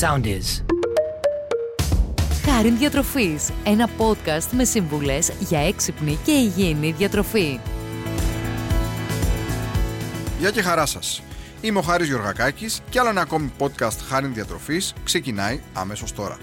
sound is. Χάριν Διατροφής, ένα podcast με σύμβουλες για έξυπνη και υγιεινή διατροφή. Γεια και χαρά σας. Είμαι ο Χάρης Γιωργακάκης και άλλο ένα ακόμη podcast Χάριν Διατροφής ξεκινάει αμέσως τώρα.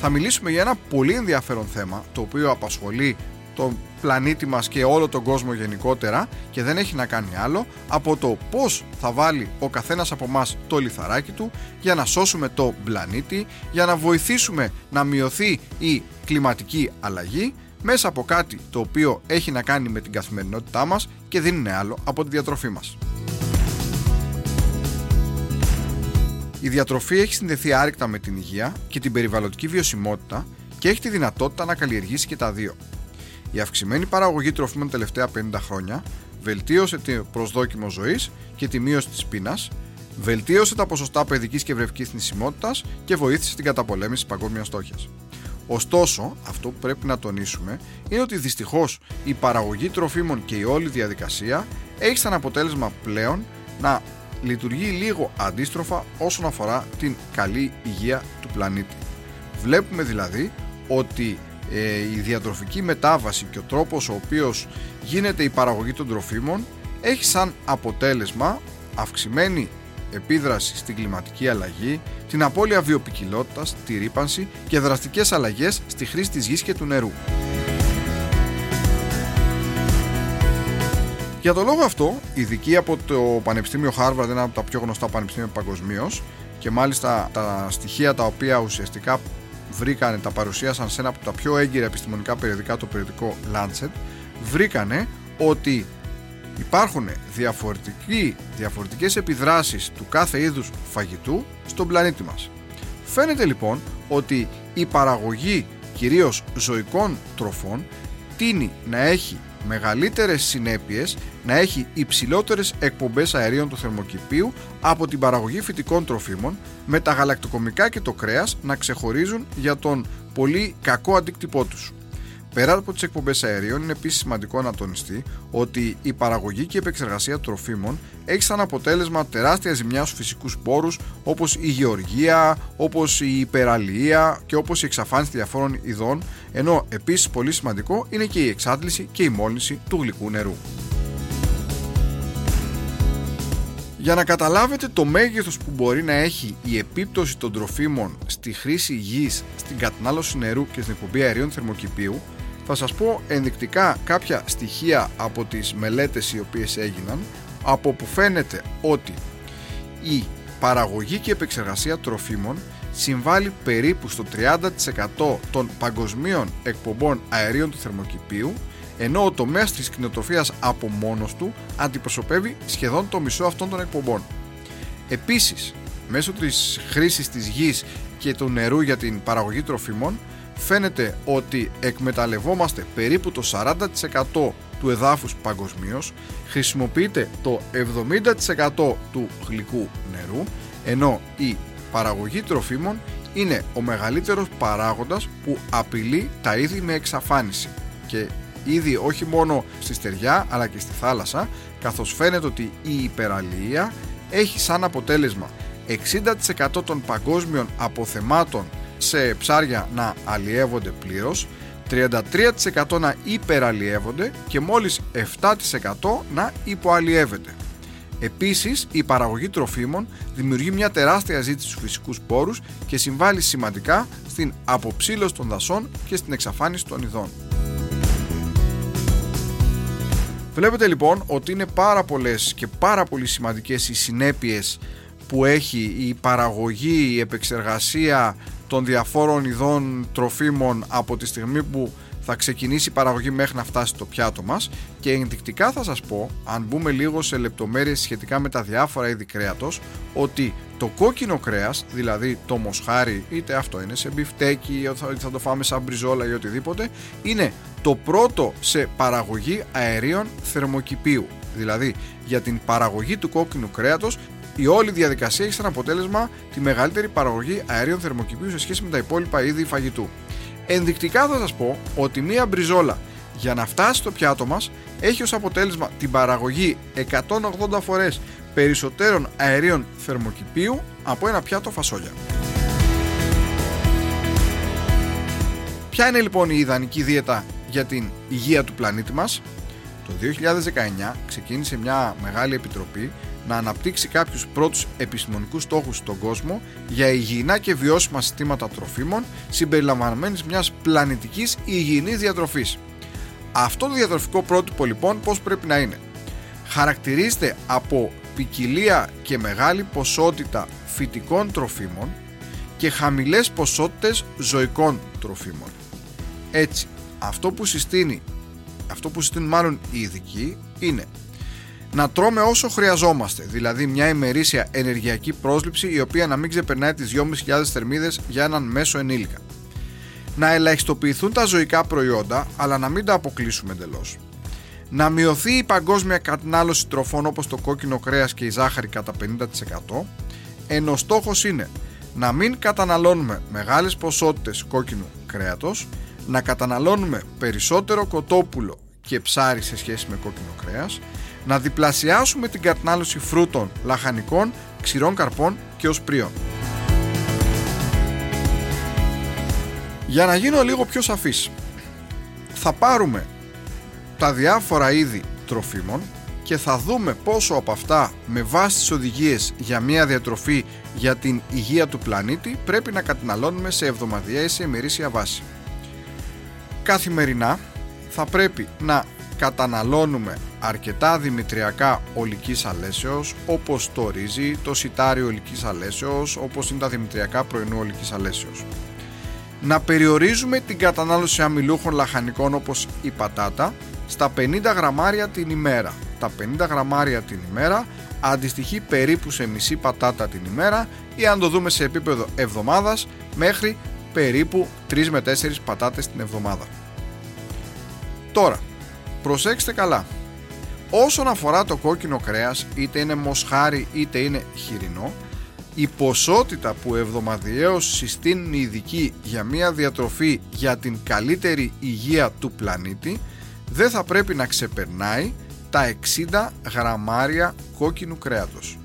Θα μιλήσουμε για ένα πολύ ενδιαφέρον θέμα το οποίο απασχολεί τον πλανήτη μας και όλο τον κόσμο γενικότερα και δεν έχει να κάνει άλλο από το πώς θα βάλει ο καθένας από μας το λιθαράκι του για να σώσουμε το πλανήτη, για να βοηθήσουμε να μειωθεί η κλιματική αλλαγή μέσα από κάτι το οποίο έχει να κάνει με την καθημερινότητά μας και δεν είναι άλλο από τη διατροφή μας. Η διατροφή έχει συνδεθεί άρρηκτα με την υγεία και την περιβαλλοντική βιωσιμότητα και έχει τη δυνατότητα να καλλιεργήσει και τα δύο. Η αυξημένη παραγωγή τροφίμων τα τελευταία 50 χρόνια βελτίωσε το προσδόκιμο ζωής και τη μείωση της πείνας, βελτίωσε τα ποσοστά παιδικής και βρευκή θνησιμότητας και βοήθησε την καταπολέμηση της παγκόσμιας στόχια. Ωστόσο, αυτό που πρέπει να τονίσουμε είναι ότι δυστυχώς η παραγωγή τροφίμων και η όλη διαδικασία έχει σαν αποτέλεσμα πλέον να λειτουργεί λίγο αντίστροφα όσον αφορά την καλή υγεία του πλανήτη. Βλέπουμε δηλαδή ότι ε, η διατροφική μετάβαση και ο τρόπος ο οποίος γίνεται η παραγωγή των τροφίμων έχει σαν αποτέλεσμα αυξημένη επίδραση στην κλιματική αλλαγή, την απώλεια βιοπικιλότητας, τη ρήπανση και δραστικές αλλαγές στη χρήση της γης και του νερού. Για τον λόγο αυτό, ειδικοί από το Πανεπιστήμιο Harvard, ένα από τα πιο γνωστά πανεπιστήμια παγκοσμίως, και μάλιστα τα στοιχεία τα οποία ουσιαστικά βρήκανε, τα παρουσίασαν σε ένα από τα πιο έγκυρα επιστημονικά περιοδικά, το περιοδικό Lancet, βρήκανε ότι υπάρχουν διαφορετικοί, διαφορετικές επιδράσεις του κάθε είδους φαγητού στον πλανήτη μας. Φαίνεται λοιπόν ότι η παραγωγή κυρίως ζωικών τροφών τίνει να έχει μεγαλύτερες συνέπειες να έχει υψηλότερες εκπομπές αερίων του θερμοκηπίου από την παραγωγή φυτικών τροφίμων με τα γαλακτοκομικά και το κρέας να ξεχωρίζουν για τον πολύ κακό αντίκτυπό τους. Πέρα από τις εκπομπές αερίων, είναι επίσης σημαντικό να τονιστεί ότι η παραγωγή και η επεξεργασία τροφίμων έχει σαν αποτέλεσμα τεράστια ζημιά στους φυσικούς πόρους όπως η γεωργία, όπως η υπεραλία και όπως η εξαφάνιση διαφόρων ειδών, ενώ επίσης πολύ σημαντικό είναι και η εξάντληση και η μόλυνση του γλυκού νερού. Για να καταλάβετε το μέγεθος που μπορεί να έχει η επίπτωση των τροφίμων στη χρήση γης, στην κατανάλωση νερού και στην εκπομπή αερίων θερμοκηπίου, θα σας πω ενδεικτικά κάποια στοιχεία από τις μελέτες οι οποίες έγιναν από που φαίνεται ότι η παραγωγή και επεξεργασία τροφίμων συμβάλλει περίπου στο 30% των παγκοσμίων εκπομπών αερίων του θερμοκηπίου ενώ ο τομέας της κτηνοτροφίας από μόνος του αντιπροσωπεύει σχεδόν το μισό αυτών των εκπομπών. Επίσης, μέσω της χρήσης της γης και του νερού για την παραγωγή τροφίμων φαίνεται ότι εκμεταλλευόμαστε περίπου το 40% του εδάφους παγκοσμίως, χρησιμοποιείται το 70% του γλυκού νερού, ενώ η παραγωγή τροφίμων είναι ο μεγαλύτερος παράγοντας που απειλεί τα είδη με εξαφάνιση. Και ήδη όχι μόνο στη στεριά αλλά και στη θάλασσα καθώς φαίνεται ότι η υπεραλία έχει σαν αποτέλεσμα 60% των παγκόσμιων αποθεμάτων σε ψάρια να αλλιεύονται πλήρως, 33% να υπεραλλιεύονται και μόλις 7% να υποαλλιεύεται. Επίσης, η παραγωγή τροφίμων δημιουργεί μια τεράστια ζήτηση στους φυσικούς πόρους και συμβάλλει σημαντικά στην αποψήλωση των δασών και στην εξαφάνιση των ειδών. Βλέπετε λοιπόν ότι είναι πάρα πολλές και πάρα πολύ σημαντικές οι συνέπειες που έχει η παραγωγή, η επεξεργασία των διαφόρων ειδών τροφίμων από τη στιγμή που θα ξεκινήσει η παραγωγή μέχρι να φτάσει στο πιάτο μας και ενδεικτικά θα σας πω, αν μπούμε λίγο σε λεπτομέρειες σχετικά με τα διάφορα είδη κρέατος, ότι το κόκκινο κρέας, δηλαδή το μοσχάρι, είτε αυτό είναι σε μπιφτέκι, είτε θα το φάμε σαν μπριζόλα ή οτιδήποτε, είναι το πρώτο σε παραγωγή αερίων θερμοκηπίου. Δηλαδή, για την παραγωγή του κόκκινου κρέατος η όλη διαδικασία έχει σαν αποτέλεσμα τη μεγαλύτερη παραγωγή αερίων θερμοκηπίου σε σχέση με τα υπόλοιπα είδη φαγητού. Ενδεικτικά θα σας πω ότι μία μπριζόλα για να φτάσει στο πιάτο μας έχει ως αποτέλεσμα την παραγωγή 180 φορές περισσότερων αερίων θερμοκηπίου από ένα πιάτο φασόλια. Ποια είναι λοιπόν η ιδανική δίαιτα για την υγεία του πλανήτη μας; Το 2019 ξεκίνησε μια μεγάλη επιτροπή να αναπτύξει κάποιους πρώτους επιστημονικούς στόχους στον κόσμο για υγιεινά και βιώσιμα συστήματα τροφίμων συμπεριλαμβανομένης μιας πλανητικής υγιεινής διατροφής. Αυτό το διατροφικό πρότυπο λοιπόν πώς πρέπει να είναι; Χαρακτηρίζεται από ποικιλία και μεγάλη ποσότητα φυτικών τροφίμων και χαμηλές ποσότητες ζωικών τροφίμων. Έτσι, αυτό που συστήνει, αυτό που συστήνουν μάλλον οι ειδικοί είναι να τρώμε όσο χρειαζόμαστε, δηλαδή μια ημερήσια ενεργειακή πρόσληψη η οποία να μην ξεπερνάει τις 2.500 θερμίδες για έναν μέσο ενήλικα. Να ελαχιστοποιηθούν τα ζωικά προϊόντα, αλλά να μην τα αποκλείσουμε εντελώς. Να μειωθεί η παγκόσμια κατανάλωση τροφών όπως το κόκκινο κρέας και η ζάχαρη κατά 50%, ενώ στόχος είναι να μην καταναλώνουμε μεγάλες ποσότητες κόκκινου κρέατος, να καταναλώνουμε περισσότερο κοτόπουλο και ψάρι σε σχέση με κόκκινο κρέας, να διπλασιάσουμε την κατανάλωση φρούτων, λαχανικών, ξηρών καρπών και οσπρίων. Για να γίνω λίγο πιο σαφής, θα πάρουμε τα διάφορα είδη τροφίμων και θα δούμε πόσο από αυτά με βάση τις οδηγίες για μια διατροφή για την υγεία του πλανήτη πρέπει να καταναλώνουμε σε εβδομαδιαία ή σε ημερήσια βάση. Καθημερινά θα πρέπει να καταναλώνουμε αρκετά δημητριακά ολικής αλέσεως όπως το ρύζι, το σιτάρι ολικής αλέσεως, όπως είναι τα δημητριακά πρωινού ολικής αλέσεως. Να περιορίζουμε την κατανάλωση αμυλούχων λαχανικών όπως η πατάτα στα 50 γραμμάρια την ημέρα. Τα 50 γραμμάρια την ημέρα αντιστοιχεί περίπου σε μισή πατάτα την ημέρα ή αν το δούμε σε επίπεδο εβδομάδας μέχρι περίπου 3 με 4 πατάτες την εβδομάδα. Τώρα, προσέξτε καλά. Όσον αφορά το κόκκινο κρέας, είτε είναι μοσχάρι είτε είναι χοιρινό, η ποσότητα που εβδομαδιαίως συστήνουν οι ειδικοί για μια διατροφή για την καλύτερη υγεία του πλανήτη δεν θα πρέπει να ξεπερνάει τα 60 γραμμάρια κόκκινου κρέατος.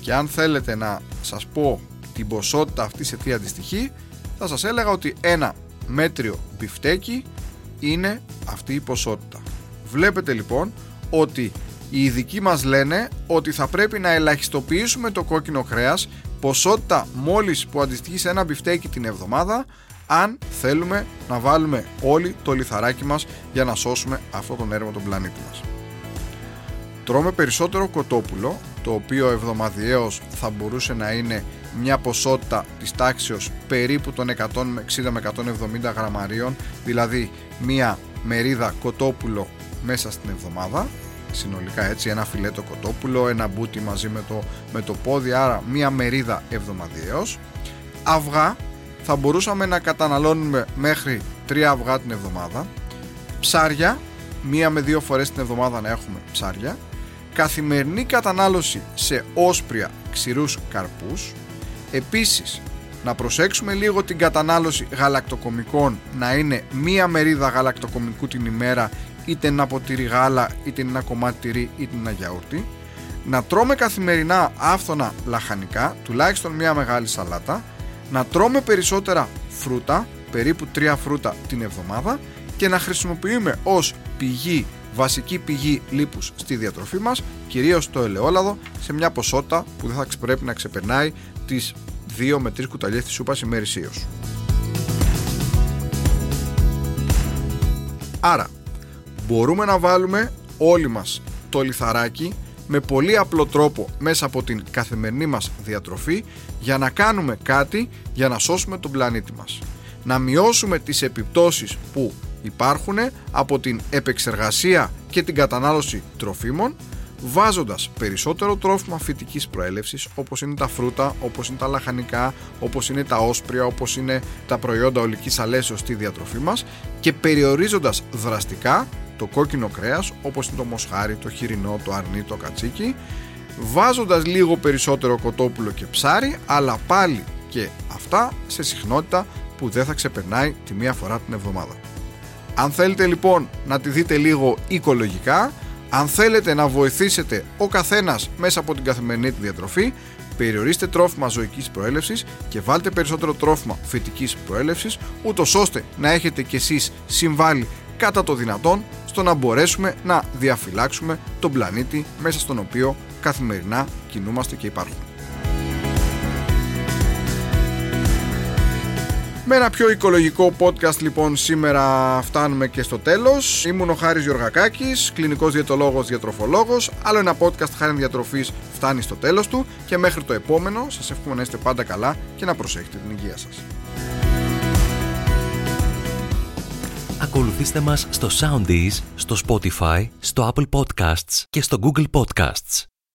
Και αν θέλετε να σας πω την ποσότητα αυτής σε τι αντιστοιχεί, θα σας έλεγα ότι ένα μέτριο μπιφτέκι είναι αυτή η ποσότητα. Βλέπετε λοιπόν ότι οι ειδικοί μας λένε ότι θα πρέπει να ελαχιστοποιήσουμε το κόκκινο κρέας ποσότητα μόλις που αντιστοιχεί σε ένα μπιφτέκι την εβδομάδα αν θέλουμε να βάλουμε όλοι το λιθαράκι μας για να σώσουμε αυτό τον έργο τον πλανήτη μας. Τρώμε περισσότερο κοτόπουλο, το οποίο εβδομαδιαίως θα μπορούσε να είναι μια ποσότητα της τάξεως περίπου των 160 με 170 γραμμαρίων, δηλαδή μια μερίδα κοτόπουλο μέσα στην εβδομάδα συνολικά έτσι ένα φιλέτο κοτόπουλο, ένα μπούτι μαζί με το, με το πόδι, άρα μία μερίδα εβδομαδιαίως. Αυγά θα μπορούσαμε να καταναλώνουμε μέχρι 3 αυγά την εβδομάδα. Ψάρια, μία με δύο φορές την εβδομάδα να έχουμε ψάρια. Καθημερινή κατανάλωση σε όσπρια ξηρούς καρπούς. Επίσης, να προσέξουμε λίγο την κατανάλωση γαλακτοκομικών να είναι μία μερίδα γαλακτοκομικού την ημέρα είτε ένα ποτήρι γάλα, είτε ένα κομμάτι τυρί, είτε ένα γιαούρτι. Να τρώμε καθημερινά άφθονα λαχανικά, τουλάχιστον μία μεγάλη σαλάτα. Να τρώμε περισσότερα φρούτα, περίπου 3 φρούτα την εβδομάδα και να χρησιμοποιούμε ως πηγή, βασική πηγή λίπους στη διατροφή μας, κυρίως το ελαιόλαδο, σε μια ποσότητα που δεν θα πρέπει να ξεπερνάει τις 2 με 3 κουταλιές της σούπας ημερησίως. Άρα, μπορούμε να βάλουμε όλοι μας το λιθαράκι με πολύ απλό τρόπο μέσα από την καθημερινή μας διατροφή για να κάνουμε κάτι για να σώσουμε τον πλανήτη μας. Να μειώσουμε τις επιπτώσεις που υπάρχουν από την επεξεργασία και την κατανάλωση τροφίμων βάζοντας περισσότερο τρόφιμα φυτικής προέλευσης όπως είναι τα φρούτα, όπως είναι τα λαχανικά, όπως είναι τα όσπρια, όπως είναι τα προϊόντα ολικής αλέσεως στη διατροφή μας και περιορίζοντας δραστικά το κόκκινο κρέας όπως είναι το μοσχάρι, το χοιρινό, το αρνί, το κατσίκι βάζοντας λίγο περισσότερο κοτόπουλο και ψάρι αλλά πάλι και αυτά σε συχνότητα που δεν θα ξεπερνάει τη μία φορά την εβδομάδα. Αν θέλετε λοιπόν να τη δείτε λίγο οικολογικά, αν θέλετε να βοηθήσετε ο καθένας μέσα από την καθημερινή τη διατροφή, περιορίστε τρόφιμα ζωικής προέλευσης και βάλτε περισσότερο τρόφιμα φυτικής προέλευσης, ούτως ώστε να έχετε κι εσείς συμβάλει κατά το δυνατόν στο να μπορέσουμε να διαφυλάξουμε τον πλανήτη μέσα στον οποίο καθημερινά κινούμαστε και υπάρχουμε. Με ένα πιο οικολογικό podcast λοιπόν σήμερα φτάνουμε και στο τέλος. Ήμουν ο Χάρης Γιωργακάκης, κλινικός διαιτολόγος, διατροφολόγος. Άλλο ένα podcast χάρη διατροφής φτάνει στο τέλος του και μέχρι το επόμενο σας εύχομαι να είστε πάντα καλά και να προσέχετε την υγεία σας. Ακολουθήστε μας στο Soundees, στο Spotify, στο Apple Podcasts και στο Google Podcasts.